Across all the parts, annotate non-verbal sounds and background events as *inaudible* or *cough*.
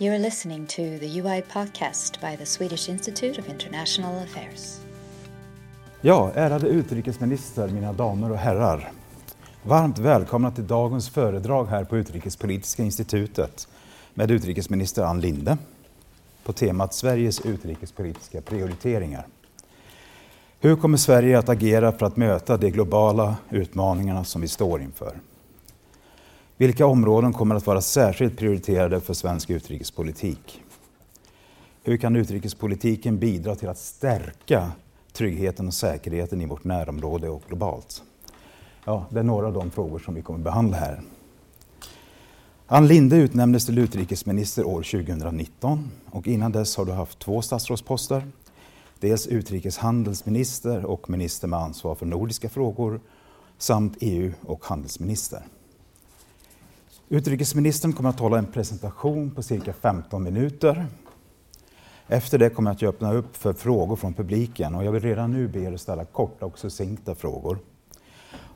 You are listening to the UI podcast by the Swedish Institute of International Affairs. Ja, ärade utrikesminister, mina damer och herrar. Varmt välkomna till dagens föredrag här på Utrikespolitiska institutet med utrikesminister Ann Linde på temat Sveriges utrikespolitiska prioriteringar. Hur kommer Sverige att agera för att möta de globala utmaningarna som vi står inför? Vilka områden kommer att vara särskilt prioriterade för svensk utrikespolitik? Hur kan utrikespolitiken bidra till att stärka tryggheten och säkerheten i vårt närområde och globalt? Ja, det är några av de frågor som vi kommer att behandla här. Ann Linde utnämndes till utrikesminister år 2019 och innan dess har du haft två statsrådsposter. Dels utrikeshandelsminister och minister med ansvar för nordiska frågor samt EU och handelsminister. Utrikesministern kommer att hålla en presentation på cirka 15 minuter. Efter det kommer jag att öppna upp för frågor från publiken och jag vill redan nu be er att ställa korta och succinkta frågor.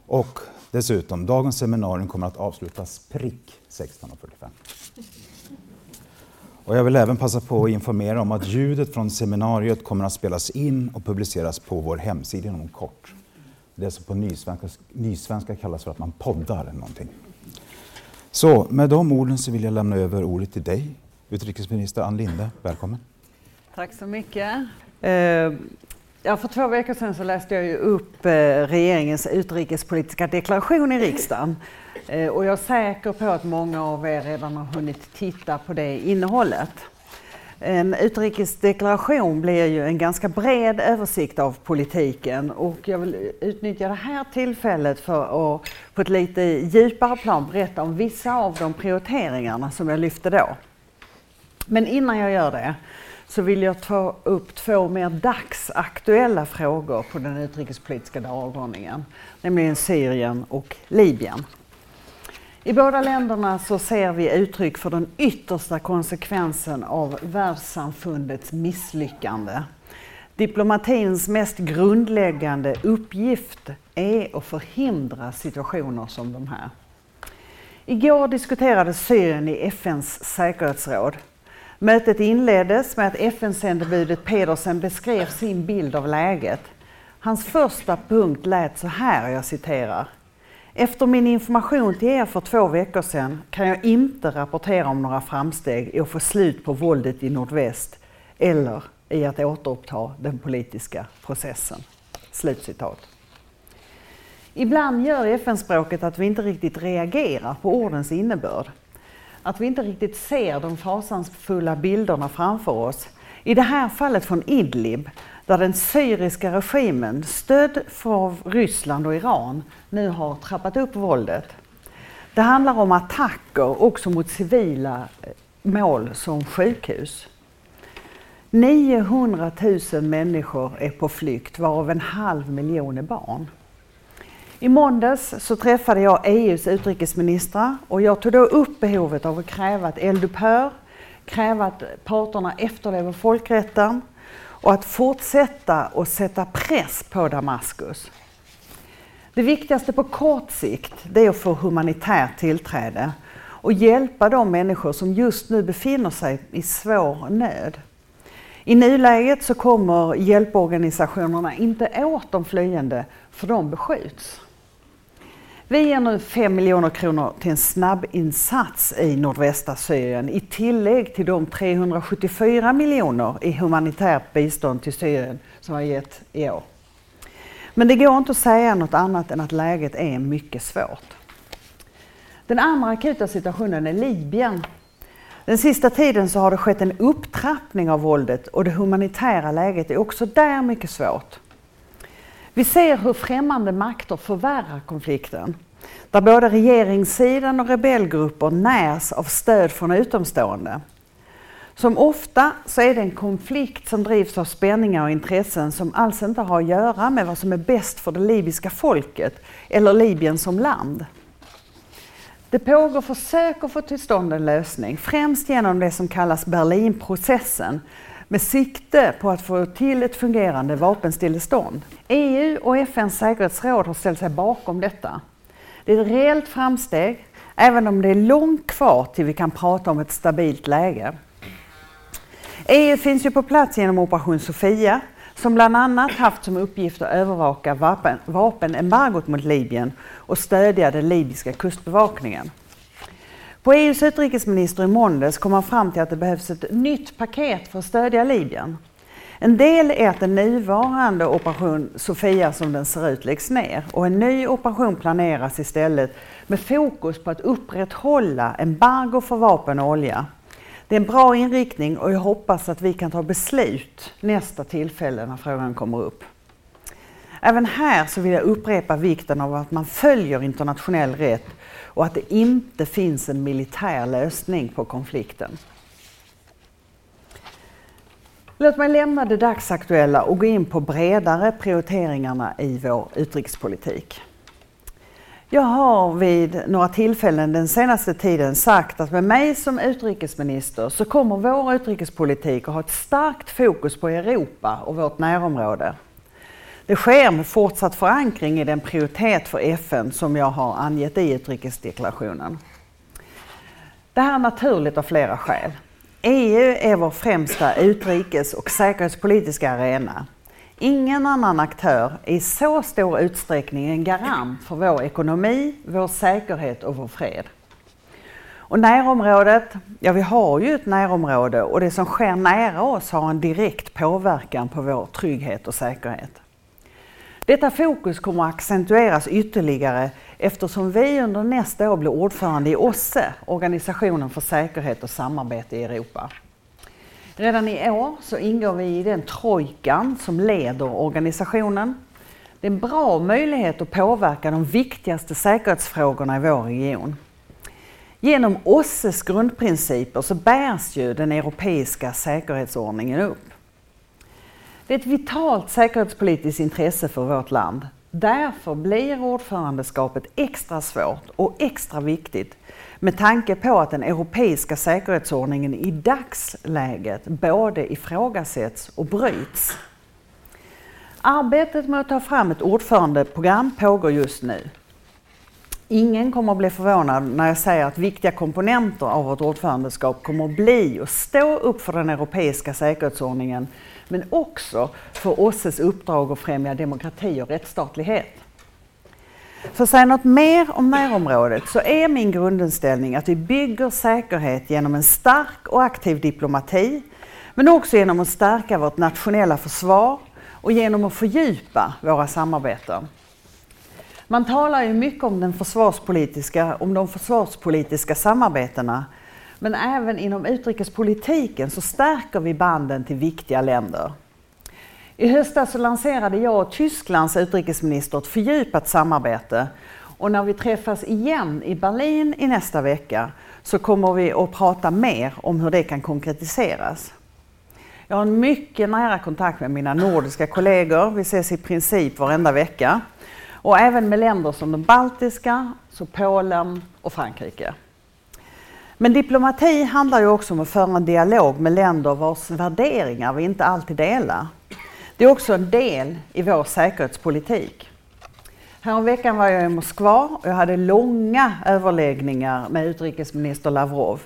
Och dessutom, dagens seminarium kommer att avslutas prick 16.45. Och jag vill även passa på att informera om att ljudet från seminariet kommer att spelas in och publiceras på vår hemsida inom kort. Det som på nysvenska, nysvenska kallas för att man poddar eller någonting. Så med de orden så vill jag lämna över ordet till dig, utrikesminister Ann Linde. Välkommen. Tack så mycket. Eh, ja, för två veckor sedan så läste jag ju upp eh, regeringens utrikespolitiska deklaration i riksdagen. Eh, och jag är säker på att många av er redan har hunnit titta på det innehållet. En utrikesdeklaration blir ju en ganska bred översikt av politiken och jag vill utnyttja det här tillfället för att på ett lite djupare plan berätta om vissa av de prioriteringarna som jag lyfte då. Men innan jag gör det så vill jag ta upp två mer dagsaktuella frågor på den utrikespolitiska dagordningen, nämligen Syrien och Libyen. I båda länderna så ser vi uttryck för den yttersta konsekvensen av världssamfundets misslyckande. Diplomatins mest grundläggande uppgift är att förhindra situationer som de här. Igår diskuterades Syrien i FNs säkerhetsråd. Mötet inleddes med att FN-sändebudet Pedersen beskrev sin bild av läget. Hans första punkt lät så här, jag citerar. Efter min information till er för två veckor sedan kan jag inte rapportera om några framsteg i att få slut på våldet i nordväst eller i att återuppta den politiska processen. Slutcitat. Ibland gör FN-språket att vi inte riktigt reagerar på ordens innebörd. Att vi inte riktigt ser de fasansfulla bilderna framför oss. I det här fallet från Idlib, där den syriska regimen, stödd av Ryssland och Iran, nu har trappat upp våldet. Det handlar om attacker också mot civila eh, mål som sjukhus. 900 000 människor är på flykt, varav en halv miljon är barn. I måndags så träffade jag EUs utrikesministrar och jag tog då upp behovet av att kräva ett eldupphör, kräva att parterna efterlever folkrätten och att fortsätta att sätta press på Damaskus. Det viktigaste på kort sikt det är att få humanitärt tillträde och hjälpa de människor som just nu befinner sig i svår nöd. I nuläget så kommer hjälporganisationerna inte åt de flyende för de beskjuts. Vi ger nu 5 miljoner kronor till en snabbinsats i nordvästra Syrien i tillägg till de 374 miljoner i humanitärt bistånd till Syrien som har gett i år. Men det går inte att säga något annat än att läget är mycket svårt. Den andra akuta situationen är Libyen. Den sista tiden så har det skett en upptrappning av våldet och det humanitära läget är också där mycket svårt. Vi ser hur främmande makter förvärrar konflikten. Där både regeringssidan och rebellgrupper närs av stöd från utomstående. Som ofta så är det en konflikt som drivs av spänningar och intressen som alls inte har att göra med vad som är bäst för det libyska folket eller Libyen som land. Det pågår försök att få till stånd en lösning, främst genom det som kallas Berlinprocessen, med sikte på att få till ett fungerande vapenstillestånd. EU och FNs säkerhetsråd har ställt sig bakom detta. Det är ett reellt framsteg, även om det är långt kvar till vi kan prata om ett stabilt läge. EU finns ju på plats genom Operation Sofia som bland annat haft som uppgift att övervaka vapen, vapenembargot mot Libyen och stödja den libyska kustbevakningen. På EUs utrikesminister i måndags kom man fram till att det behövs ett nytt paket för att stödja Libyen. En del är att den nuvarande operation Sofia som den ser ut läggs ner och en ny operation planeras istället med fokus på att upprätthålla embargo för vapen och olja. Det är en bra inriktning och jag hoppas att vi kan ta beslut nästa tillfälle när frågan kommer upp. Även här så vill jag upprepa vikten av att man följer internationell rätt och att det inte finns en militär lösning på konflikten. Låt mig lämna det dagsaktuella och gå in på bredare prioriteringarna i vår utrikespolitik. Jag har vid några tillfällen den senaste tiden sagt att med mig som utrikesminister så kommer vår utrikespolitik att ha ett starkt fokus på Europa och vårt närområde. Det sker med fortsatt förankring i den prioritet för FN som jag har angett i utrikesdeklarationen. Det här är naturligt av flera skäl. EU är vår främsta utrikes och säkerhetspolitiska arena. Ingen annan aktör är i så stor utsträckning en garant för vår ekonomi, vår säkerhet och vår fred. Och närområdet, ja vi har ju ett närområde och det som sker nära oss har en direkt påverkan på vår trygghet och säkerhet. Detta fokus kommer att accentueras ytterligare eftersom vi under nästa år blir ordförande i OSSE, Organisationen för säkerhet och samarbete i Europa. Redan i år så ingår vi i den trojkan som leder organisationen. Det är en bra möjlighet att påverka de viktigaste säkerhetsfrågorna i vår region. Genom OSSEs grundprinciper så bärs ju den europeiska säkerhetsordningen upp. Det är ett vitalt säkerhetspolitiskt intresse för vårt land. Därför blir ordförandeskapet extra svårt och extra viktigt med tanke på att den europeiska säkerhetsordningen i dagsläget både ifrågasätts och bryts. Arbetet med att ta fram ett ordförandeprogram pågår just nu. Ingen kommer att bli förvånad när jag säger att viktiga komponenter av vårt ordförandeskap kommer att bli och stå upp för den europeiska säkerhetsordningen men också för OSSEs uppdrag att främja demokrati och rättsstatlighet. För att säga något mer om närområdet så är min grundinställning att vi bygger säkerhet genom en stark och aktiv diplomati men också genom att stärka vårt nationella försvar och genom att fördjupa våra samarbeten. Man talar ju mycket om, den försvarspolitiska, om de försvarspolitiska samarbetena men även inom utrikespolitiken så stärker vi banden till viktiga länder. I höstas så lanserade jag och Tysklands utrikesminister ett fördjupat samarbete och när vi träffas igen i Berlin i nästa vecka så kommer vi att prata mer om hur det kan konkretiseras. Jag har en mycket nära kontakt med mina nordiska kollegor. Vi ses i princip varenda vecka. Och även med länder som de baltiska, så Polen och Frankrike. Men diplomati handlar ju också om att föra en dialog med länder vars värderingar vi inte alltid delar. Det är också en del i vår säkerhetspolitik. Häromveckan var jag i Moskva och jag hade långa överläggningar med utrikesminister Lavrov.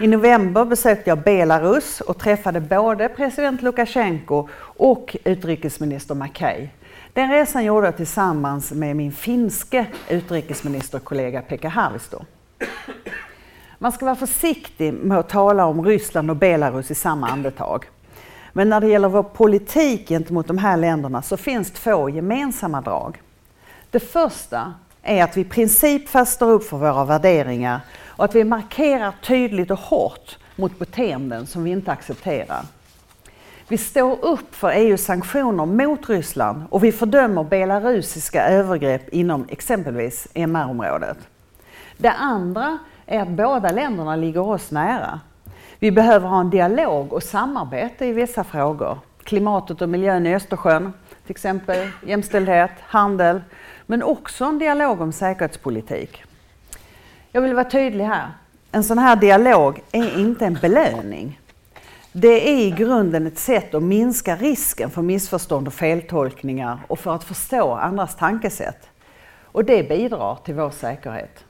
I november besökte jag Belarus och träffade både president Lukasjenko och utrikesminister Mackay. Den resan gjorde jag tillsammans med min finske utrikesministerkollega Pekka Haavisto. Man ska vara försiktig med att tala om Ryssland och Belarus i samma andetag. Men när det gäller vår politik gentemot de här länderna så finns två gemensamma drag. Det första är att vi i princip fäster upp för våra värderingar och att vi markerar tydligt och hårt mot beteenden som vi inte accepterar. Vi står upp för EUs sanktioner mot Ryssland och vi fördömer belarusiska övergrepp inom exempelvis MR-området. Det andra är att båda länderna ligger oss nära. Vi behöver ha en dialog och samarbete i vissa frågor. Klimatet och miljön i Östersjön, till exempel jämställdhet, handel, men också en dialog om säkerhetspolitik. Jag vill vara tydlig här. En sån här dialog är inte en belöning. Det är i grunden ett sätt att minska risken för missförstånd och feltolkningar och för att förstå andras tankesätt. Och det bidrar till vår säkerhet.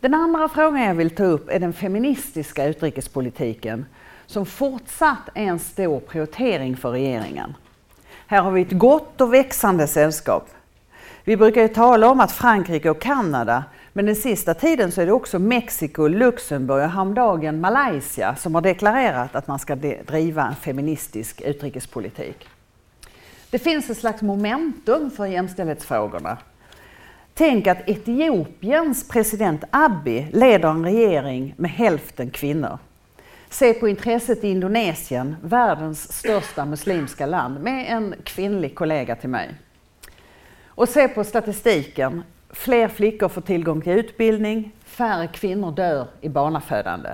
Den andra frågan jag vill ta upp är den feministiska utrikespolitiken som fortsatt är en stor prioritering för regeringen. Här har vi ett gott och växande sällskap. Vi brukar ju tala om att Frankrike och Kanada, men den sista tiden så är det också Mexiko, Luxemburg och häromdagen Malaysia som har deklarerat att man ska driva en feministisk utrikespolitik. Det finns ett slags momentum för jämställdhetsfrågorna. Tänk att Etiopiens president Abiy leder en regering med hälften kvinnor. Se på intresset i Indonesien, världens största muslimska land, med en kvinnlig kollega till mig. Och se på statistiken. Fler flickor får tillgång till utbildning, färre kvinnor dör i barnafödande.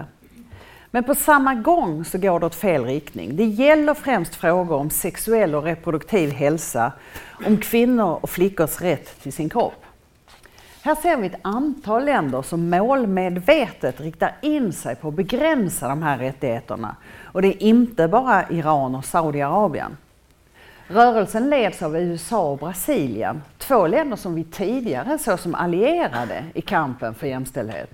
Men på samma gång så går det åt fel riktning. Det gäller främst frågor om sexuell och reproduktiv hälsa, om kvinnor och flickors rätt till sin kropp. Här ser vi ett antal länder som målmedvetet riktar in sig på att begränsa de här rättigheterna. Och det är inte bara Iran och Saudiarabien. Rörelsen leds av USA och Brasilien, två länder som vi tidigare såg som allierade i kampen för jämställdhet.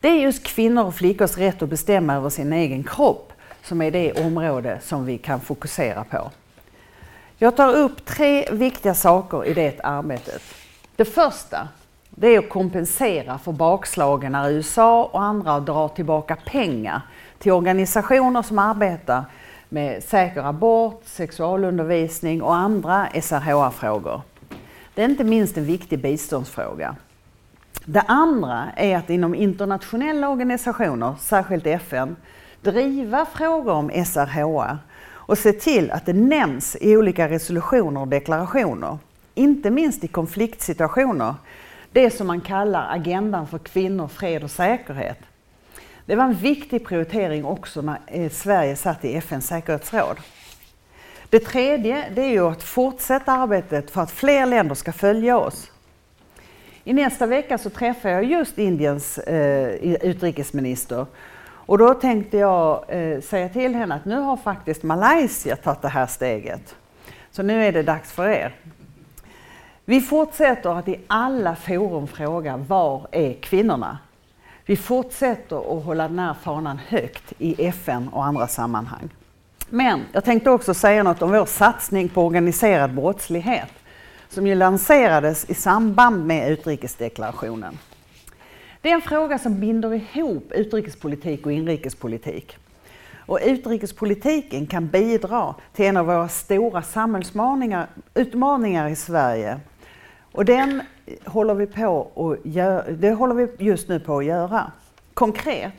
Det är just kvinnor och flickors rätt att bestämma över sin egen kropp som är det område som vi kan fokusera på. Jag tar upp tre viktiga saker i det arbetet. Det första det är att kompensera för bakslagen när USA och andra drar tillbaka pengar till organisationer som arbetar med säker abort, sexualundervisning och andra SRHR-frågor. Det är inte minst en viktig biståndsfråga. Det andra är att inom internationella organisationer, särskilt FN, driva frågor om SRHR och se till att det nämns i olika resolutioner och deklarationer. Inte minst i konfliktsituationer det som man kallar agendan för kvinnor, fred och säkerhet. Det var en viktig prioritering också när eh, Sverige satt i FNs säkerhetsråd. Det tredje det är ju att fortsätta arbetet för att fler länder ska följa oss. I nästa vecka så träffar jag just Indiens eh, utrikesminister och då tänkte jag eh, säga till henne att nu har faktiskt Malaysia tagit det här steget. Så nu är det dags för er. Vi fortsätter att i alla forum fråga var är kvinnorna? Vi fortsätter att hålla den här fanan högt i FN och andra sammanhang. Men jag tänkte också säga något om vår satsning på organiserad brottslighet som ju lanserades i samband med utrikesdeklarationen. Det är en fråga som binder ihop utrikespolitik och inrikespolitik. Och utrikespolitiken kan bidra till en av våra stora samhällsutmaningar i Sverige, och den håller vi på att göra, det håller vi just nu på att göra. Konkret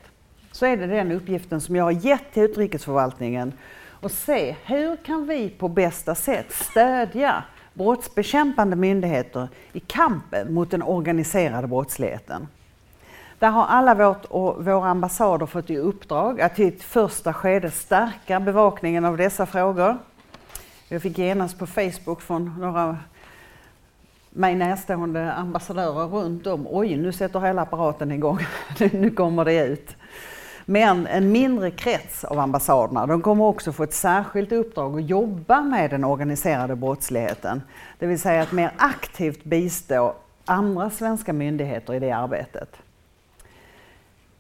så är det den uppgiften som jag har gett till utrikesförvaltningen och se hur kan vi på bästa sätt stödja brottsbekämpande myndigheter i kampen mot den organiserade brottsligheten. Där har alla vårt och våra ambassader fått i uppdrag att i ett första skede stärka bevakningen av dessa frågor. Jag fick genast på Facebook från några mig närstående ambassadörer runt om. Oj, nu sätter hela apparaten igång. *laughs* nu kommer det ut. Men en mindre krets av ambassaderna, de kommer också få ett särskilt uppdrag att jobba med den organiserade brottsligheten. Det vill säga att mer aktivt bistå andra svenska myndigheter i det arbetet.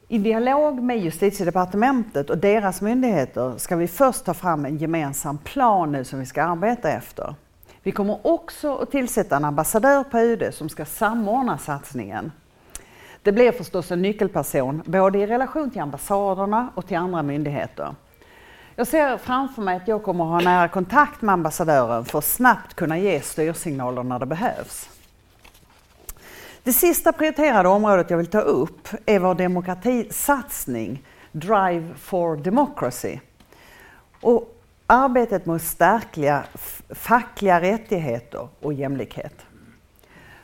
I dialog med justitiedepartementet och deras myndigheter ska vi först ta fram en gemensam plan nu som vi ska arbeta efter. Vi kommer också att tillsätta en ambassadör på UD som ska samordna satsningen. Det blir förstås en nyckelperson både i relation till ambassaderna och till andra myndigheter. Jag ser framför mig att jag kommer att ha nära kontakt med ambassadören för att snabbt kunna ge styrsignaler när det behövs. Det sista prioriterade området jag vill ta upp är vår demokratisatsning Drive for Democracy. Och arbetet med att stärka fackliga rättigheter och jämlikhet.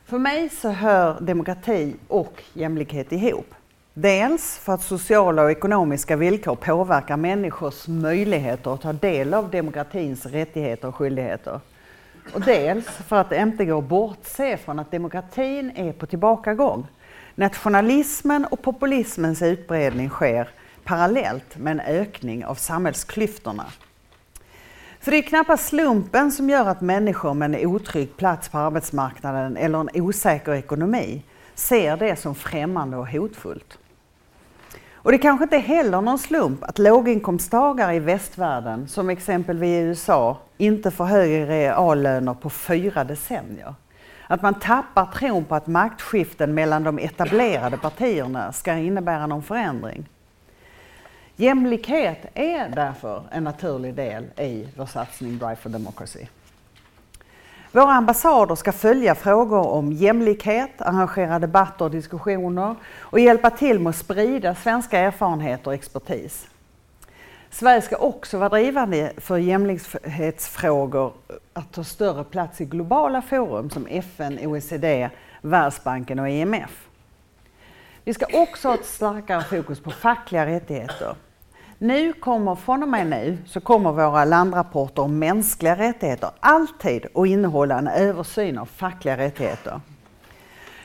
För mig så hör demokrati och jämlikhet ihop. Dels för att sociala och ekonomiska villkor påverkar människors möjligheter att ta del av demokratins rättigheter och skyldigheter. Och dels för att det inte går att bortse från att demokratin är på tillbakagång. Nationalismen och populismens utbredning sker parallellt med en ökning av samhällsklyftorna. För det är knappast slumpen som gör att människor med en otrygg plats på arbetsmarknaden eller en osäker ekonomi ser det som främmande och hotfullt. Och det kanske inte heller någon slump att låginkomsttagare i västvärlden, som exempelvis i USA, inte får högre reallöner på fyra decennier. Att man tappar tron på att maktskiften mellan de etablerade partierna ska innebära någon förändring. Jämlikhet är därför en naturlig del i vår satsning Drive for Democracy. Våra ambassader ska följa frågor om jämlikhet, arrangera debatter och diskussioner och hjälpa till med att sprida svenska erfarenheter och expertis. Sverige ska också vara drivande för jämlikhetsfrågor att ta större plats i globala forum som FN, OECD, Världsbanken och IMF. Vi ska också ha ett starkare fokus på fackliga rättigheter. Nu kommer, från och med nu, så kommer våra landrapporter om mänskliga rättigheter alltid att innehålla en översyn av fackliga rättigheter.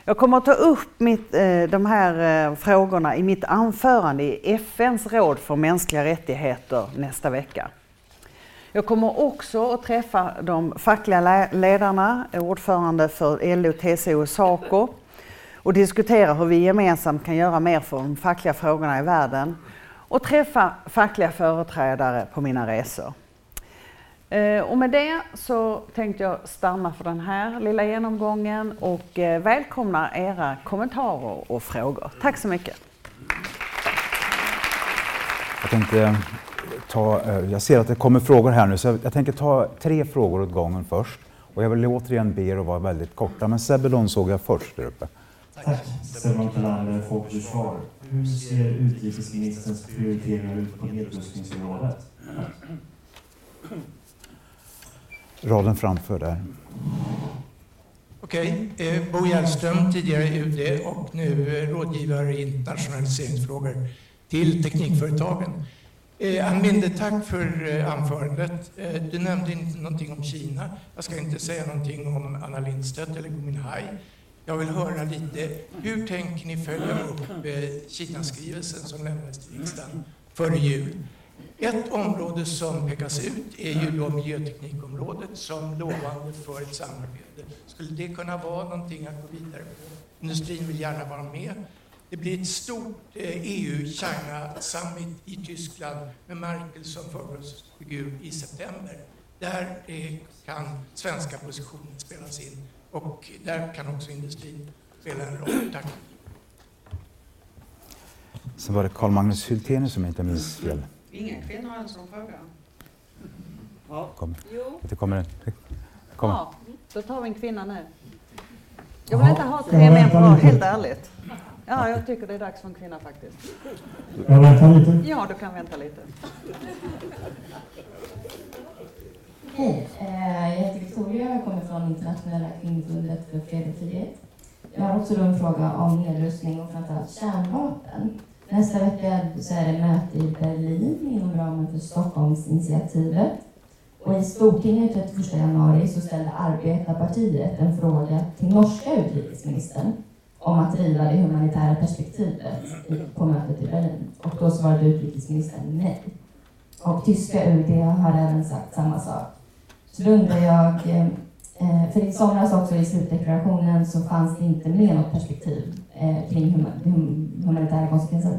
Jag kommer att ta upp mitt, eh, de här eh, frågorna i mitt anförande i FNs råd för mänskliga rättigheter nästa vecka. Jag kommer också att träffa de fackliga ledarna, ordförande för LO, TCO och SACO och diskutera hur vi gemensamt kan göra mer för de fackliga frågorna i världen och träffa fackliga företrädare på mina resor. Eh, och med det så tänkte jag stanna för den här lilla genomgången och eh, välkomna era kommentarer och frågor. Tack så mycket. Jag tänkte ta, eh, jag ser att det kommer frågor här nu så jag tänker ta tre frågor åt gången först. Och jag vill återigen be er att vara väldigt korta, men Sebelon såg jag först där uppe. Tack. Sebelon Talander, Folkförsvar. Hur ser utrikesministerns prioriteringar ut på nedrustningsområdet? Raden framför där. Okej, okay. eh, Bo Hjellström, tidigare UD och nu rådgivare i internationaliseringsfrågor till Teknikföretagen. Eh, Ann tack för eh, anförandet. Eh, du nämnde inte någonting om Kina. Jag ska inte säga någonting om Anna Lindstedt eller Gui Minhai. Jag vill höra lite, hur tänker ni följa upp eh, Kinaskrivelsen som lämnades till riksdagen före jul? Ett område som pekas ut är ju då miljöteknikområdet som lovande för ett samarbete. Skulle det kunna vara någonting att gå vidare på? Industrin vill gärna vara med. Det blir ett stort eh, e EU-Kina-summit i Tyskland med Merkel som förbundsfigur i september. Där eh, kan svenska positioner spelas in och där kan också industrin spela en roll. Tack. Sen var det Carl Magnus Hyltén som inte minns fel. Ingen kvinnor alls som frågar. Ja. Kom. Jo. Det kommer en. Kommer. Ja, då tar vi en kvinna nu. Jag vill inte ha tre män på helt ärligt. Ja, jag tycker det är dags för en kvinna faktiskt. Jag väntar lite. Ja, du kan vänta lite. Hej, eh, jag heter Victoria och kommer från Internationella kvinnoförbundet för fred och frihet. Jag har också en fråga om nedrustning och framförallt kärnvapen. Nästa vecka så är det möte i Berlin inom ramen för Stockholmsinitiativet. Och i Stortinget 31 januari så ställde Arbetarpartiet en fråga till norska utrikesministern om att driva det humanitära perspektivet på mötet i Berlin. Och då svarade utrikesministern nej. Och tyska UD har även sagt samma sak. Så då undrar jag, eh, för i somras också i slutdeklarationen så fanns det inte med något perspektiv eh, kring humanitära konsekvenser.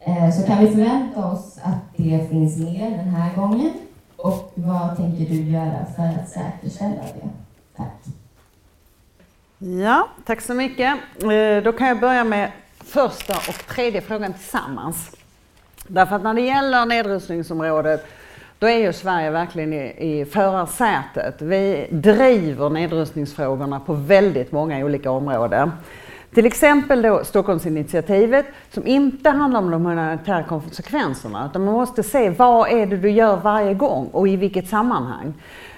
Eh, så kan vi förvänta oss att det finns med den här gången? Och vad tänker du göra för att säkerställa det? Tack. Ja, tack så mycket. Då kan jag börja med första och tredje frågan tillsammans. Därför att när det gäller nedrustningsområdet då är ju Sverige verkligen i, i förarsätet. Vi driver nedrustningsfrågorna på väldigt många olika områden. Till exempel då Stockholmsinitiativet som inte handlar om de humanitära konsekvenserna utan man måste se vad är det du gör varje gång och i vilket sammanhang.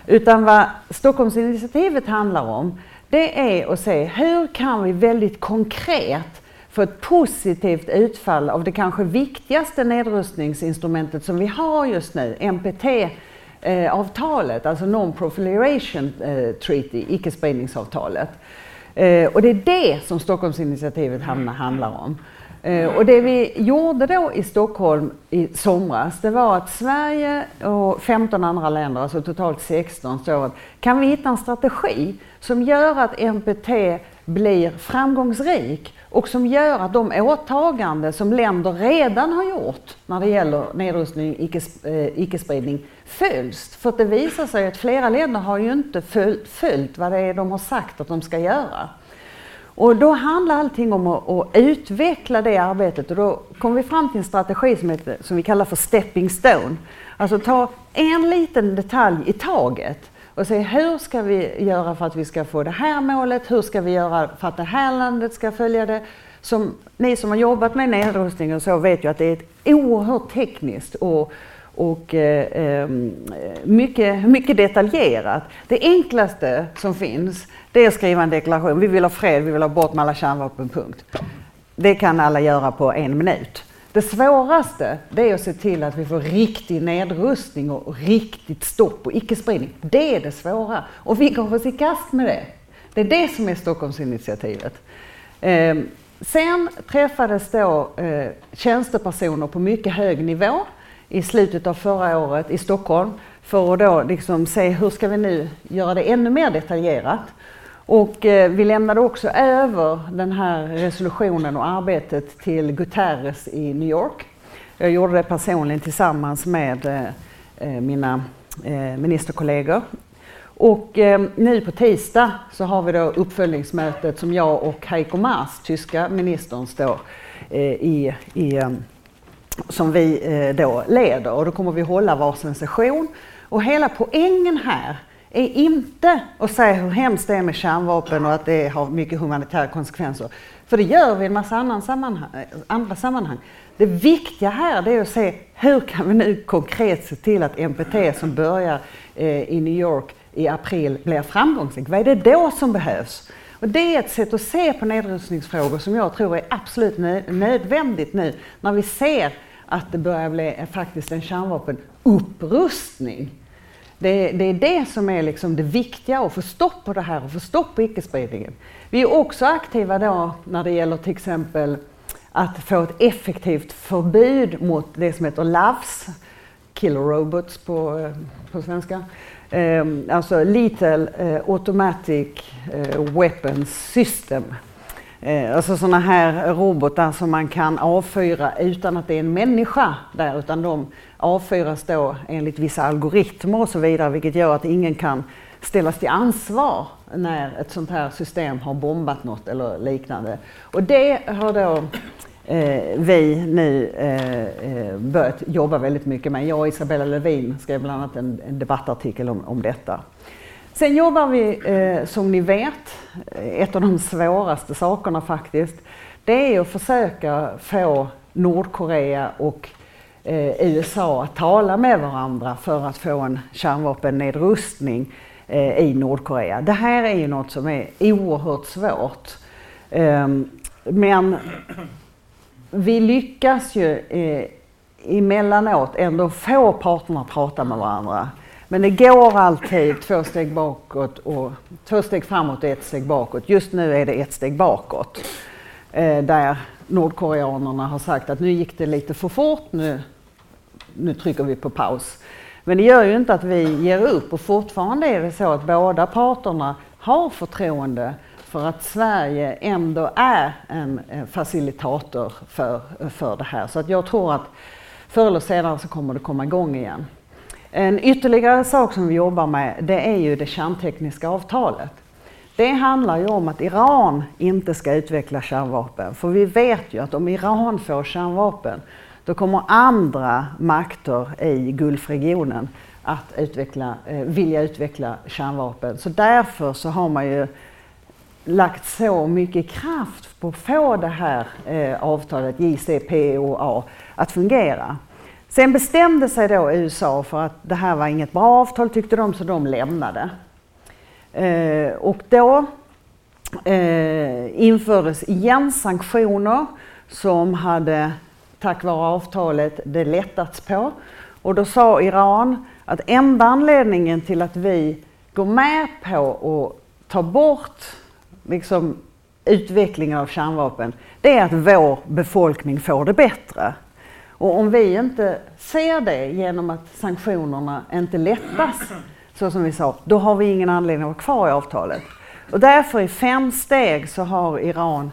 Utan vad Stockholmsinitiativet handlar om det är att se hur kan vi väldigt konkret få ett positivt utfall av det kanske viktigaste nedrustningsinstrumentet som vi har just nu, NPT-avtalet, alltså Non-Proliferation eh, Treaty, icke-spridningsavtalet. Eh, och det är det som Stockholmsinitiativet handlar om. Eh, och det vi gjorde då i Stockholm i somras, det var att Sverige och 15 andra länder, alltså totalt 16, så kan vi hitta en strategi som gör att NPT blir framgångsrik och som gör att de åtaganden som länder redan har gjort när det gäller nedrustning och eh, icke-spridning följs. För det visar sig att flera länder har ju inte följt vad det är de har sagt att de ska göra. Och då handlar allting om att, att, utveckla det arbetet och då kom vi fram till en strategi som, heter, som vi kallar för stepping stone. Alltså ta en liten detalj i taget och se hur ska vi göra för att vi ska få det här målet, hur ska vi göra för att det här landet ska följa det. Som, ni som har jobbat med nedrustning och så vet ju att det är ett oerhört tekniskt och, och eh, ehm, mycket, mycket detaljerat. Det enklaste som finns det är att skriva en deklaration. Vi vill ha fred, vi vill ha bort med alla kärnvapen, punkt. Det kan alla göra på en minut. Det svåraste det är att se till att vi får riktig nedrustning och riktigt stopp och icke-spridning. Det är det svåra. Och vi går oss i kast med det. Det är det som är Stockholmsinitiativet. Eh, sen träffades då eh, tjänstepersoner på mycket hög nivå i slutet av förra året i Stockholm för att då liksom se hur ska vi nu göra det ännu mer detaljerat. Och eh, vi lämnade också över den här resolutionen och arbetet till Guterres i New York. Jag gjorde det personligen tillsammans med eh, eh, mina eh, ministerkollegor. Och eh, nu på tisdag så har vi då uppföljningsmötet som jag och Heiko Maas, tyska ministern, står eh, i, i som vi då leder. Och då kommer vi hålla varsin session. Och hela poängen här är inte att säga hur hemskt det är med kärnvapen och att det har mycket humanitära konsekvenser. För det gör vi i en massa annan sammanhang, andra sammanhang. Det viktiga här är att se hur kan vi nu konkret se till att NPT som börjar eh, i New York i april blir framgångsrik. Vad är det då som behövs? Och det är ett sätt att se på nedrustningsfrågor som jag tror är absolut nödvändigt nu när vi ser att det börjar bli eh, faktiskt en kärnvapenupprustning. Det, det, är det som är liksom det viktiga, att få stopp på det här och få stopp på icke-spridningen. Vi är också aktiva då när det gäller till exempel att få ett effektivt förbud mot det som heter LAVS, Killer Robots på, eh, på svenska. Um, alltså Lethal uh, eh, Automatic eh, uh, Weapons System. Uh, alltså sådana här robotar som man kan avfyra utan att det är en människa där, utan de avfyras då enligt vissa algoritmer och så vidare, vilket gör att ingen kan ställas till ansvar när ett sånt här system har bombat något eller liknande. Och det har då eh, vi nu eh, eh börjat jobba väldigt mycket med. Jag och Isabella Lövin skrev bland annat en, en debattartikel om, om detta. Sen jobbar vi, eh, som ni vet, eh, ett av de svåraste sakerna faktiskt, det är att försöka få Nordkorea och eh, USA att tala med varandra för att få en kärnvapennedrustning eh, i Nordkorea. Det här är ju något som är oerhört svårt. Eh, men vi lyckas ju eh, emellanåt ändå få parterna att prata med varandra. Men det går alltid två steg bakåt och två steg framåt och ett steg bakåt. Just nu är det ett steg bakåt. Eh, där nordkoreanerna har sagt att nu gick det lite för fort, nu nu trycker vi på paus. Men det gör ju inte att vi ger upp och fortfarande är det så att båda parterna har förtroende för att Sverige ändå är en eh, facilitator för, för det här. Så att jag tror att förr eller senare så kommer det komma igång igen. En ytterligare sak som vi jobbar med det är ju det kärntekniska avtalet. Det handlar ju om att Iran inte ska utveckla kärnvapen. För vi vet ju att om Iran får kärnvapen då kommer andra makter i Gulfregionen att utveckla, eh, vilja utveckla kärnvapen. Så därför så har man ju lagt så mycket kraft på att få det här eh, avtalet JCPOA att fungera. Sen bestämde sig då USA för att det här var inget bra avtal tyckte de, så de lämnade. Eh, och då eh, infördes igen sanktioner som hade tack vare avtalet det lättats på. Och då sa Iran att enda anledningen till att vi går med på att ta bort liksom, utvecklingen av kärnvapen, det är att vår befolkning får det bättre. Och om vi inte ser det genom att sanktionerna inte lättas, så som vi sa, då har vi ingen anledning att vara kvar i avtalet. Och därför i fem steg så har Iran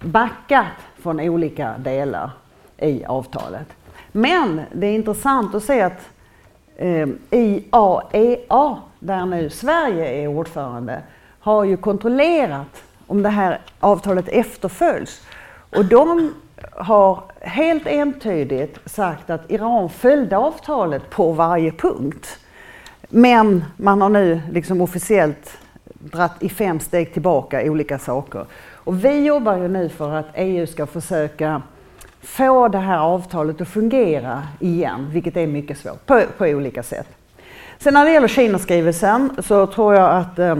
backat från olika delar i avtalet. Men det är intressant att se att eh, IAEA, där nu Sverige är ordförande, har ju kontrollerat om det här avtalet efterföljs. Och de har helt entydigt sagt att Iran följde avtalet på varje punkt. Men man har nu liksom officiellt dratt i fem steg tillbaka olika saker. Och vi jobbar ju nu för att EU ska försöka få det här avtalet att fungera igen, vilket är mycket svårt på, på olika sätt. Sen när det gäller Kinaskrivelsen så tror jag att eh,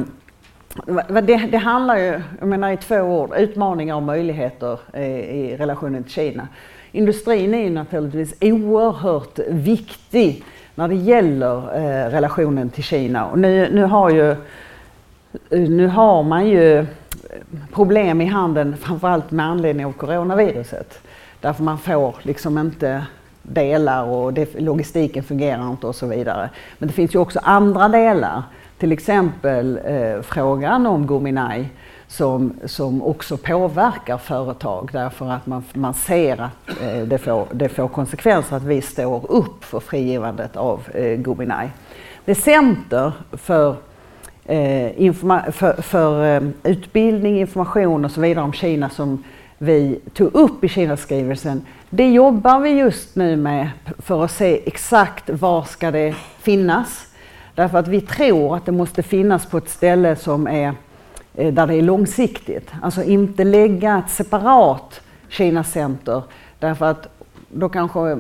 det, det, handlar ju, jag menar i två ord, utmaningar och möjligheter i, i relationen till Kina. Industrin är ju naturligtvis oerhört viktig när det gäller eh, relationen till Kina. Och nu, nu, har ju, nu har man ju problem i handeln framförallt med anledning av coronaviruset. Därför man får liksom inte delar och det, logistiken fungerar inte och så vidare. Men det finns ju också andra delar, till exempel eh, frågan om Gominai som, som också påverkar företag därför att man, man ser att eh, det, får, det får konsekvenser att vi står upp för frigivandet av eh, Gominai. Det Center för eh, för, för eh, utbildning, information och så vidare om Kina som vi tog upp i Kinaskrivelsen, det jobbar vi just nu med för att se exakt var ska det finnas. Därför att vi tror att det måste finnas på ett ställe som är eh, där det är långsiktigt. Alltså inte lägga ett separat Kina-center därför att då kanske eh,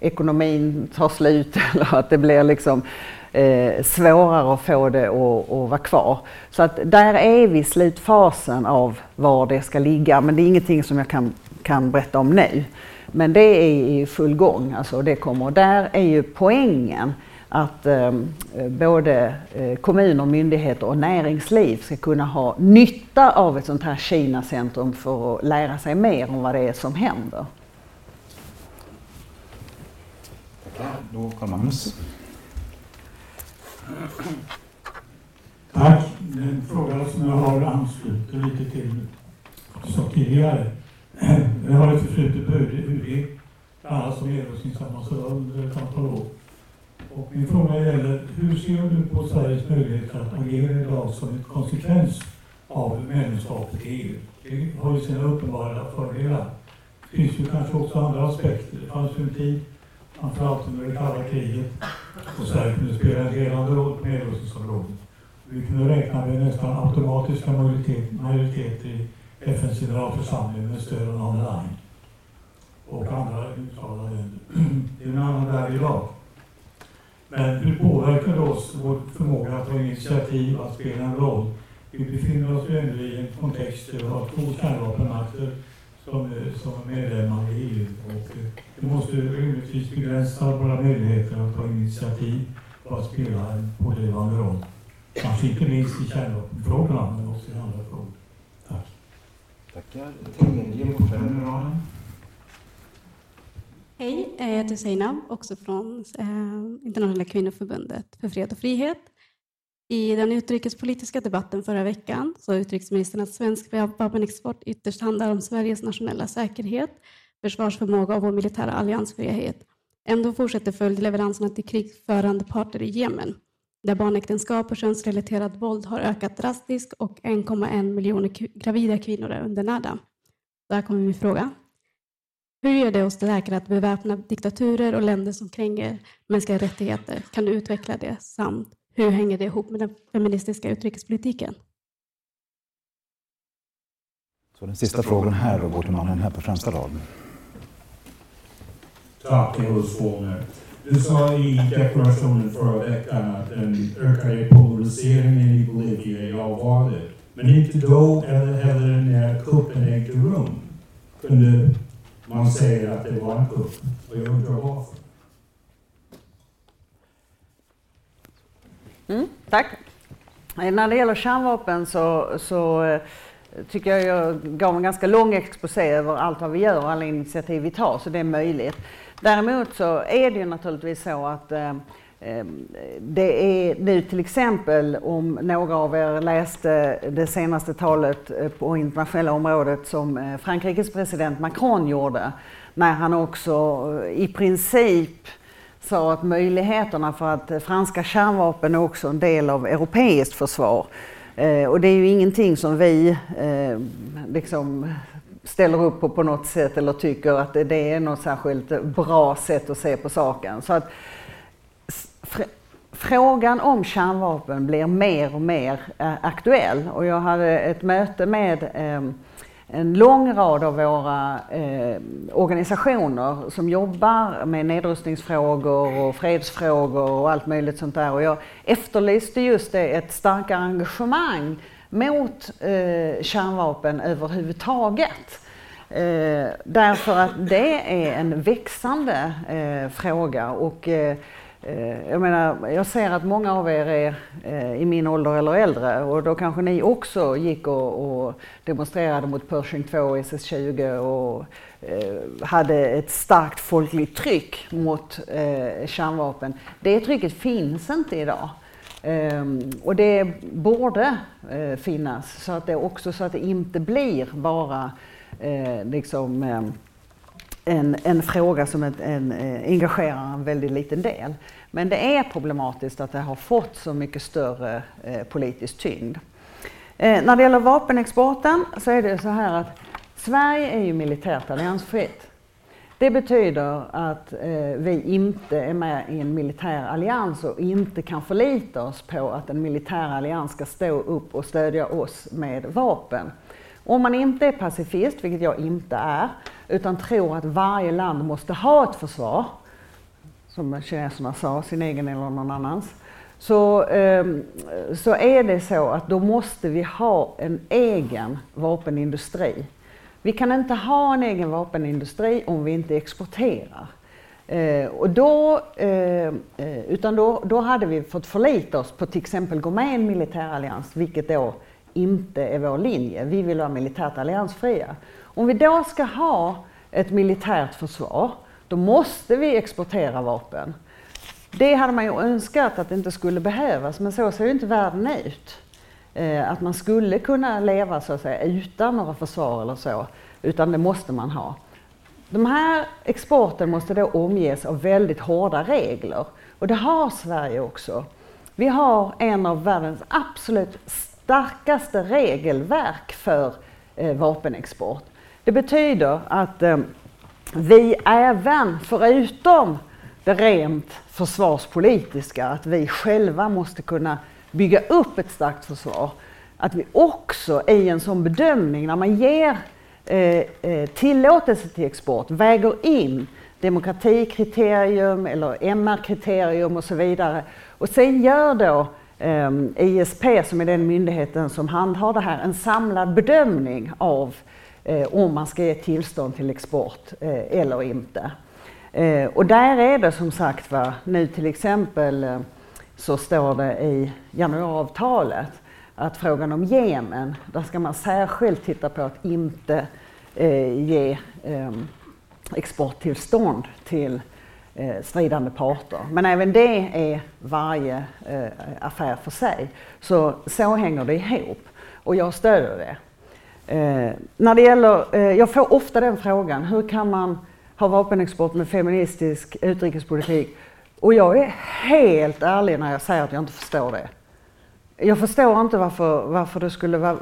ekonomin tar slut *laughs* eller att det blir liksom eh, svårare att få det att, vara kvar. Så att där är vi i slutfasen av var det ska ligga, men det är ingenting som jag kan, kan berätta om nu. Men det är i full gång, alltså det kommer. Där är ju poängen att eh, både eh, kommuner, myndigheter och näringsliv ska kunna ha nytta av ett sånt här Kina-centrum för att lära sig mer om vad det är som händer. Då Carl Magnus. Tack. Den fråga som jag har ansluter lite till som tidigare. Jag har ett förflutet på UD, bland annat som nedrustningsambassadör under ett antal år. Och min fråga gäller, hur ser du på Sveriges möjligheter att agera idag som en konsekvens av medlemskapet i EU? Det har ju sina uppenbara fördelar. Det finns ju kanske också andra aspekter. Det fanns ju en tid framförallt under det kalla kriget. Och Sverige kunde spela en ledande roll på nedrustningsområdet. Vi kunde räkna med nästan automatiska majoriteter i FNs generalförsamling med stöd av Arne Line och andra uttalade länder. Det är en annan värld idag. Men hur påverkar det oss, vår förmåga att ta initiativ, att spela en roll? Vi befinner oss ju ändå i en kontext där vi har två kärnvapenmakter som, som medlemmar i EU. Och det måste rimligtvis begränsa våra möjligheter att ta initiativ och att spela en pådrivande roll. Kanske inte minst i kärnvapenfrågorna, men också i andra frågor. Tack. Tackar. Tredje på fem raden. Hej, jag heter Seinab, också från eh, Internationella kvinnoförbundet för fred och frihet. I den utrikespolitiska debatten förra veckan sa utrikesministern att svensk vapenexport ytterst handlar om Sveriges nationella säkerhet, försvarsförmåga och vår militära alliansfrihet. Ändå fortsätter följdleveranserna till krigförande parter i Jemen, där barnäktenskap och könsrelaterat våld har ökat drastiskt och 1,1 miljoner gravida kvinnor är undernärda. Där kommer min fråga. Hur gör det oss säkra att beväpna diktaturer och länder som kränger mänskliga rättigheter? Kan du utveckla det? Samt hur hänger det ihop med den feministiska utrikespolitiken? Så den sista frågan här och går till mannen här på främsta raden. Tack, Eros Wånger. Du sa i deklarationen förra veckan att den ökade polariseringen i Bolivia är allvarlig. Men inte då eller heller när kuppen ägde rum kunde man säga att det var en kupp. Och jag undrar varför. Mm, tack. Eh, när det gäller kärnvapen så, så eh, tycker jag jag gav en ganska lång exposé över allt vad vi gör och alla initiativ vi tar, så det är möjligt. Däremot så är det ju naturligtvis så att eh, eh det är nu till exempel, om några av er läste det senaste talet på internationella området som Frankrikes president Macron gjorde, när han också i princip sa att möjligheterna för att franska kärnvapen är också en del av europeiskt försvar. Eh, och det är ju ingenting som vi eh, liksom ställer upp på på något sätt eller tycker att det är något särskilt bra sätt att se på saken. Så att Frågan om kärnvapen blir mer och mer eh, aktuell och jag hade ett möte med eh, en lång rad av våra eh, organisationer som jobbar med nedrustningsfrågor och fredsfrågor och allt möjligt sånt där. Och jag efterlyste just det, ett starkare engagemang mot eh, kärnvapen överhuvudtaget. Eh, därför att det är en växande eh, fråga och Eh, Eh, jag menar, jag ser att många av er är eh, i min ålder eller äldre och då kanske ni också gick och, och demonstrerade mot Pershing 2 och SS-20 och eh, hade ett starkt folkligt tryck mot eh, kärnvapen. Det trycket finns inte idag. Um, och det borde uh, finnas så att det också så att det inte blir bara uh, liksom um, en, en fråga som en, en, engagerar en väldigt liten del. Men det är problematiskt att det har fått så mycket större eh, politisk tyngd. Eh, när det gäller vapenexporten så är det så här att Sverige är ju militärt alliansfritt. Det betyder att eh, vi inte är med i en militär allians och inte kan förlita oss på att en militär allians ska stå upp och stödja oss med vapen. Om man inte är pacifist, vilket jag inte är, utan tror att varje land måste ha ett försvar, som kineserna sa, sin egen eller någon annans, så, eh, så är det så att då måste vi ha en egen vapenindustri. Vi kan inte ha en egen vapenindustri om vi inte exporterar. Eh, och då, eh, eh utan då, då hade vi fått förlita oss på till exempel gå med i en militärallians, vilket då inte är vår linje. Vi vill vara militärt alliansfria. Om vi då ska ha ett militärt försvar, då måste vi exportera vapen. Det hade man ju önskat att det inte skulle behövas, men så ser ju inte världen ut. Eh, att man skulle kunna leva så att säga utan några försvar eller så, utan det måste man ha. De här exporten måste då omges av väldigt hårda regler och det har Sverige också. Vi har en av världens absolut starkaste regelverk för eh, vapenexport. Det betyder att eh, vi även, förutom det rent försvarspolitiska, att vi själva måste kunna bygga upp ett starkt försvar, att vi också i en sån bedömning, när man ger eh, eh tillåtelse till export, väger in demokratikriterium eller MR-kriterium och så vidare. Och sen gör då eh, ISP, som är den myndigheten som handhar det här, en samlad bedömning av eh, Eh, om man ska ge tillstånd till export eh, eller inte. Eh, och där är det som sagt va, nu till exempel eh, så står det i januariavtalet att frågan om Jemen, där ska man särskilt titta på att inte eh, ge eh, exporttillstånd till eh, stridande parter. Men även det är varje eh, affär för sig. Så så hänger det ihop och jag stöder det. Eh, när det gäller, eh, jag får ofta den frågan, hur kan man ha vapenexport med feministisk utrikespolitik? Och jag är helt ärlig när jag säger att jag inte förstår det. Jag förstår inte varför, varför det skulle vara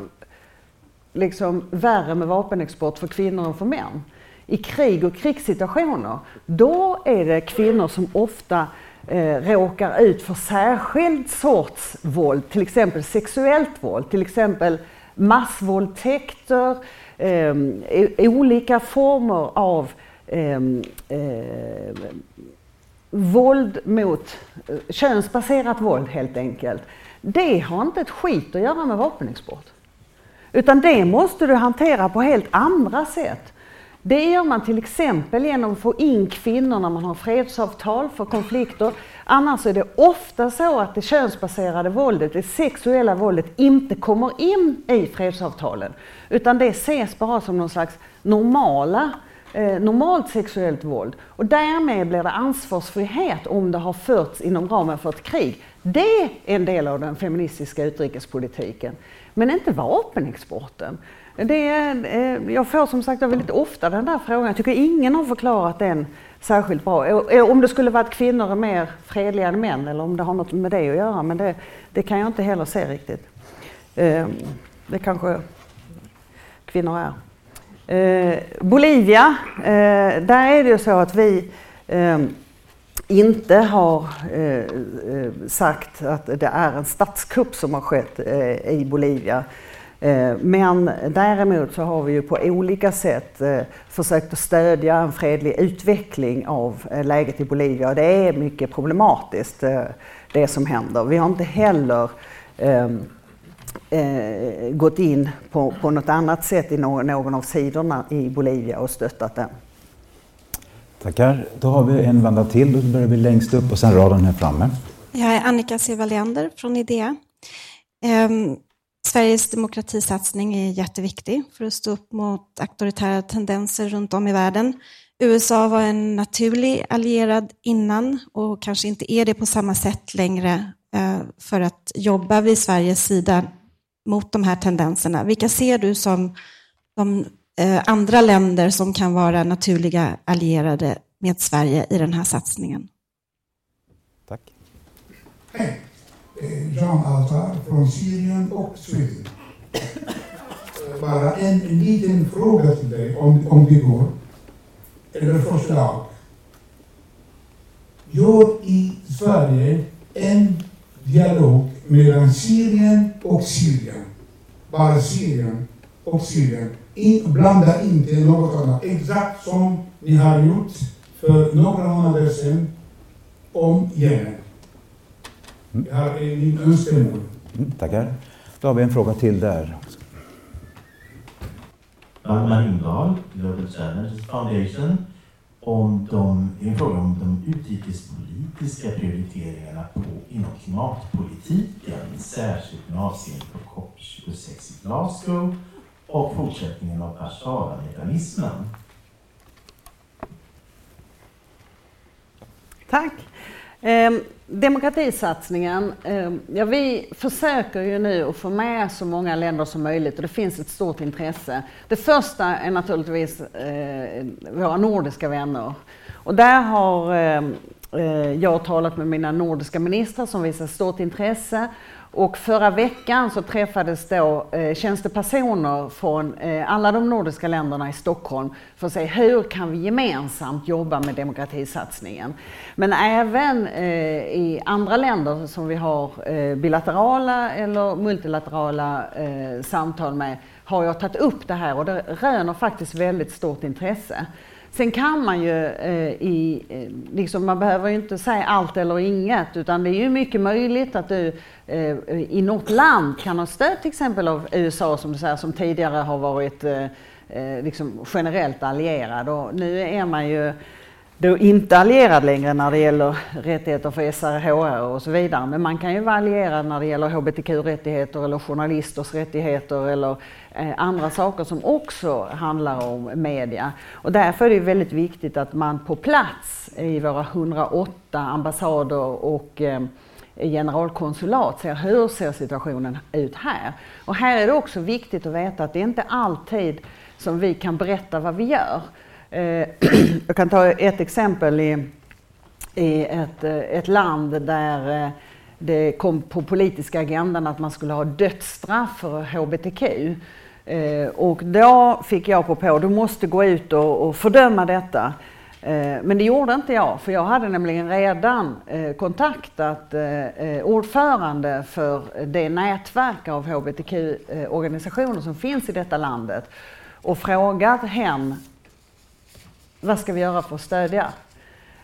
liksom värre med vapenexport för kvinnor än för män i krig och krigssituationer, då är det kvinnor som ofta eh, råkar ut för särskild sorts våld, till exempel sexuellt våld, till exempel massvåldtäkter, eh, olika former av eh, eh, våld mot, eh, könsbaserat våld helt enkelt. Det har inte ett skit att göra med vapenexport. Utan det måste du hantera på helt andra sätt. Det gör man till exempel genom att få in kvinnor när man har fredsavtal för konflikter. Annars är det ofta så att det könsbaserade våldet, det sexuella våldet, inte kommer in i fredsavtalen. Utan det ses bara som någon slags normala eh, normalt sexuellt våld. Och därmed blir det ansvarsfrihet om det har förts inom ramen för ett krig. Det är en del av den feministiska utrikespolitiken. Men inte vapenexporten. Det är, eh, jag får som sagt väldigt ofta den där frågan. Jag tycker ingen har förklarat den särskilt bra. Om det skulle vara att kvinnor är mer fredliga än män eller om det har något med det att göra. Men det, det kan jag inte heller se riktigt. Eh, det kanske kvinnor är. Eh, Bolivia, där är det ju så att vi inte har sagt att det är en statskupp som har skett i Bolivia. Eh, men däremot så har vi ju på olika sätt eh, försökt att stödja en fredlig utveckling av eh, läget i Bolivia. Det är mycket problematiskt det som händer. Vi har inte heller ehm, gått in på, på något annat sätt i någon, av sidorna i Bolivia och stöttat den. Tackar. Då har vi en vända till. Då börjar vi längst upp och sen raden här framme. Jag är Annika Sevaliander från IDEA. Sveriges demokratisatsning är jätteviktig för att stå upp mot auktoritära tendenser runt om i världen. USA var en naturlig allierad innan och kanske inte är det på samma sätt längre eh, för att jobba vid Sveriges sida mot de här tendenserna. Vilka ser du som de eh, andra länder som kan vara naturliga allierade med Sverige i den här satsningen? Tack. Eh, Jean från Syrien och Sverige. Eh, bara en liten fråga till dig, om, om det går. Eller förslag. Gör i Sverige en dialog mellan Syrien och Syrien. Bara Syrien och Syrien. In, blanda inte något annat. Exakt som ni har gjort för några månader sedan om Jemen. Det här är min önskemål. Mm, tackar. Då har vi en fråga till där. Dagmar Ringdahl, Global Challenge Foundation, om de, en fråga om de utrikespolitiska prioriteringarna på, inom klimatpolitiken, särskilt med avseende på COP26 i Glasgow och fortsättningen av Warszawa-mekanismen. Tack. Demokratisatsningen, eh, ja, vi försöker ju nu att få med så många länder som möjligt och det finns ett stort intresse. Det första är naturligtvis eh, våra nordiska vänner. Och där har eh, eh jag talat med mina nordiska ministrar som visar stort intresse och förra veckan så träffades då eh, tjänstepersoner från eh, alla de nordiska länderna i Stockholm för att se hur kan vi gemensamt jobba med demokratisatsningen. Men även eh, i andra länder som vi har eh, bilaterala eller multilaterala eh, samtal med har jag tagit upp det här och det röner faktiskt väldigt stort intresse. Sen kan man ju eh, i, eh, liksom, man behöver ju inte säga allt eller inget utan det är ju mycket möjligt att du eh, i något land kan ha stöd till exempel av USA som du säger som tidigare har varit eh, eh, liksom generellt allierad. Och nu är man ju då inte allierad längre när det gäller rättigheter för SRHR och så vidare. Men man kan ju vara allierad när det gäller hbtq-rättigheter eller journalisters rättigheter eller eh, andra saker som också handlar om media. Och därför är det väldigt viktigt att man på plats i våra 108 ambassader och eh, generalkonsulat ser hur ser situationen ut här. Och här är det också viktigt att veta att det är inte alltid som vi kan berätta vad vi gör. Eh, *clears throat* jag kan ta ett exempel i, i ett, eh, ett land där eh, det kom på politiska agendan att man skulle ha dödsstraff för hbtq. Och då fick jag på på, du måste gå ut och, och fördöma detta. Men det gjorde inte jag, för jag hade nämligen redan kontaktat ordförande för det nätverk av hbtq-organisationer som finns i detta landet och frågat hen vad ska vi göra för att stödja?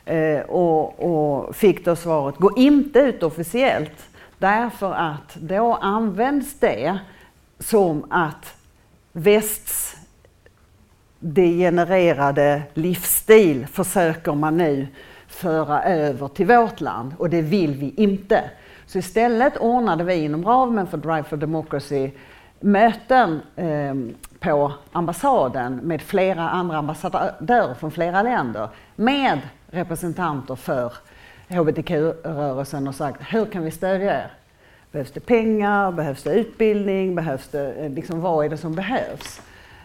Eh, och, och, fick då svaret, gå inte ut officiellt därför att då används det som att västs degenererade livsstil försöker man nu föra över till vårt land och det vill vi inte. Så istället ordnade vi inom ramen för Drive for Democracy möten eh, på ambassaden med flera andra ambassadörer från flera länder med representanter för hbtq-rörelsen och sagt hur kan vi stödja er? Behövs det pengar? Behövs det utbildning? Behövs det, eh, liksom, vad är det som behövs?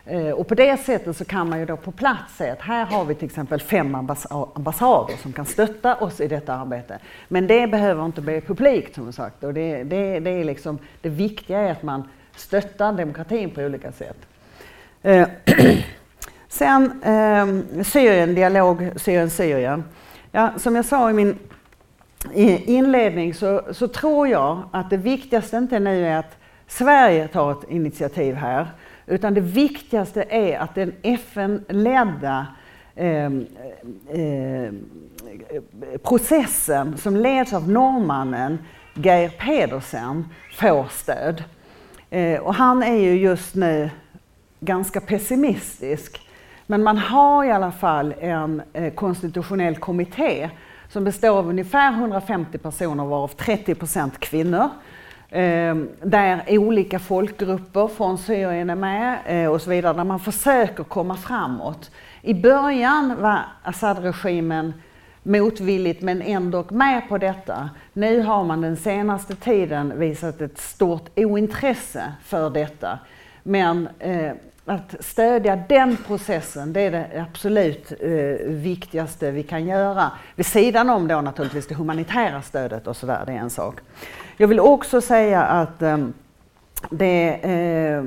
Eh, och på det sättet så kan man ju då på plats se att här har vi till exempel fem ambassader som kan stötta oss i detta arbete. Men det behöver inte bli publikt som sagt. Och det, det, det, är liksom, det viktiga är att man stöttar demokratin på olika sätt. Eh, *clears throat* sen eh, Syrien, dialog Syrien-Syrien. Ja, som jag sa i min inledning så, så tror jag att det viktigaste inte nu är att Sverige tar ett initiativ här. Utan det viktigaste är att den FN-ledda eh, eh, processen som leds av norrmannen Geir Pedersen får stöd. Eh, och han är ju just nu ganska pessimistisk. Men man har i alla fall en eh, konstitutionell kommitté som består av ungefär 150 personer varav 30 procent kvinnor. Eh, där olika folkgrupper från Syrien är med eh, och så vidare, där man försöker komma framåt. I början var Assad-regimen motvilligt men ändå med på detta. Nu har man den senaste tiden visat ett stort ointresse för detta. Men eh, att stödja den processen, det är det absolut eh, viktigaste vi kan göra. Vid sidan om då naturligtvis det humanitära stödet och sådär, det är en sak. Jag vill också säga att eh, det, eh,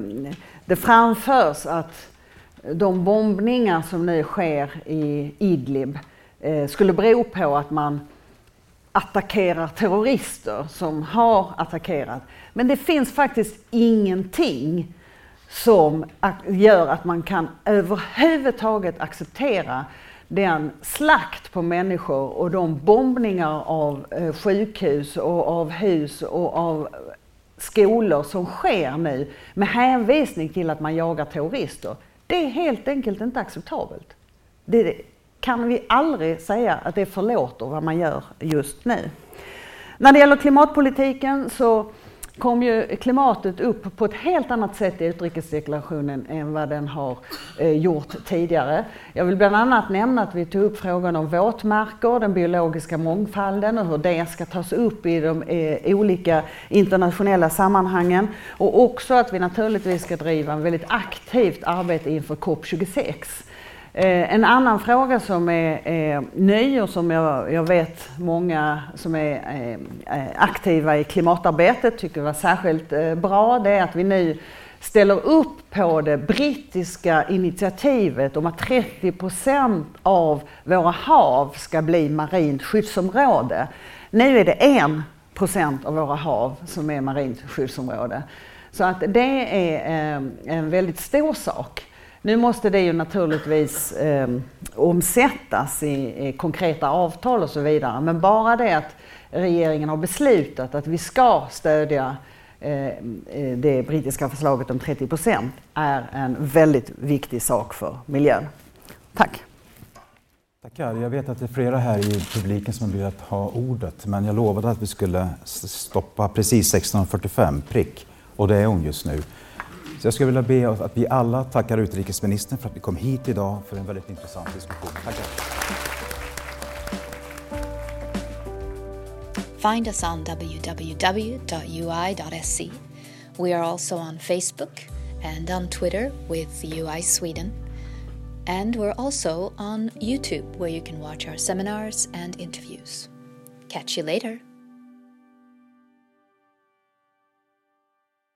det framförs att de bombningar som nu sker i Idlib eh, Eh, skulle bero på att man attackerar terrorister som har attackerat. Men det finns faktiskt ingenting som gör att man kan överhuvudtaget acceptera den slakt på människor och de bombningar av eh, sjukhus och av hus och av skolor som sker nu med hänvisning till att man jagar terrorister. Det är helt enkelt inte acceptabelt. Det kan vi aldrig säga att det förlåter vad man gör just nu. När det gäller klimatpolitiken så kom ju klimatet upp på ett helt annat sätt i utrikesdeklarationen än vad den har eh, gjort tidigare. Jag vill bland annat nämna att vi tog upp frågan om våtmarker, den biologiska mångfalden och hur det ska tas upp i de eh, olika internationella sammanhangen. Och också att vi naturligtvis ska driva en väldigt aktivt arbete inför COP26 Eh, en annan fråga som är, är ny och som jag, jag, vet många som är eh, eh, aktiva i klimatarbetet tycker var särskilt eh, bra, det är att vi nu ställer upp på det brittiska initiativet om att 30 procent av våra hav ska bli marint skyddsområde. Nu är det 1 procent av våra hav som är marint skyddsområde. Så att det är eh, en väldigt stor sak. Nu måste det ju naturligtvis eh, omsättas i, i, konkreta avtal och så vidare. Men bara det att regeringen har beslutat att vi ska stödja eh, eh det brittiska förslaget om 30 procent är en väldigt viktig sak för miljön. Tack! Tackar. Jag vet att det är flera här i publiken som har velat ha ordet, men jag lovade att vi skulle stoppa precis 16.45 prick och det är hon just nu. Så jag skulle vilja be att vi alla tackar utrikesministern för att ni kom hit idag för en väldigt intressant diskussion. Tackar. Find us on www.ui.se. We are also on Facebook and on Twitter with UI Sweden. And we're also on YouTube where you can watch our seminars and interviews. Catch you later.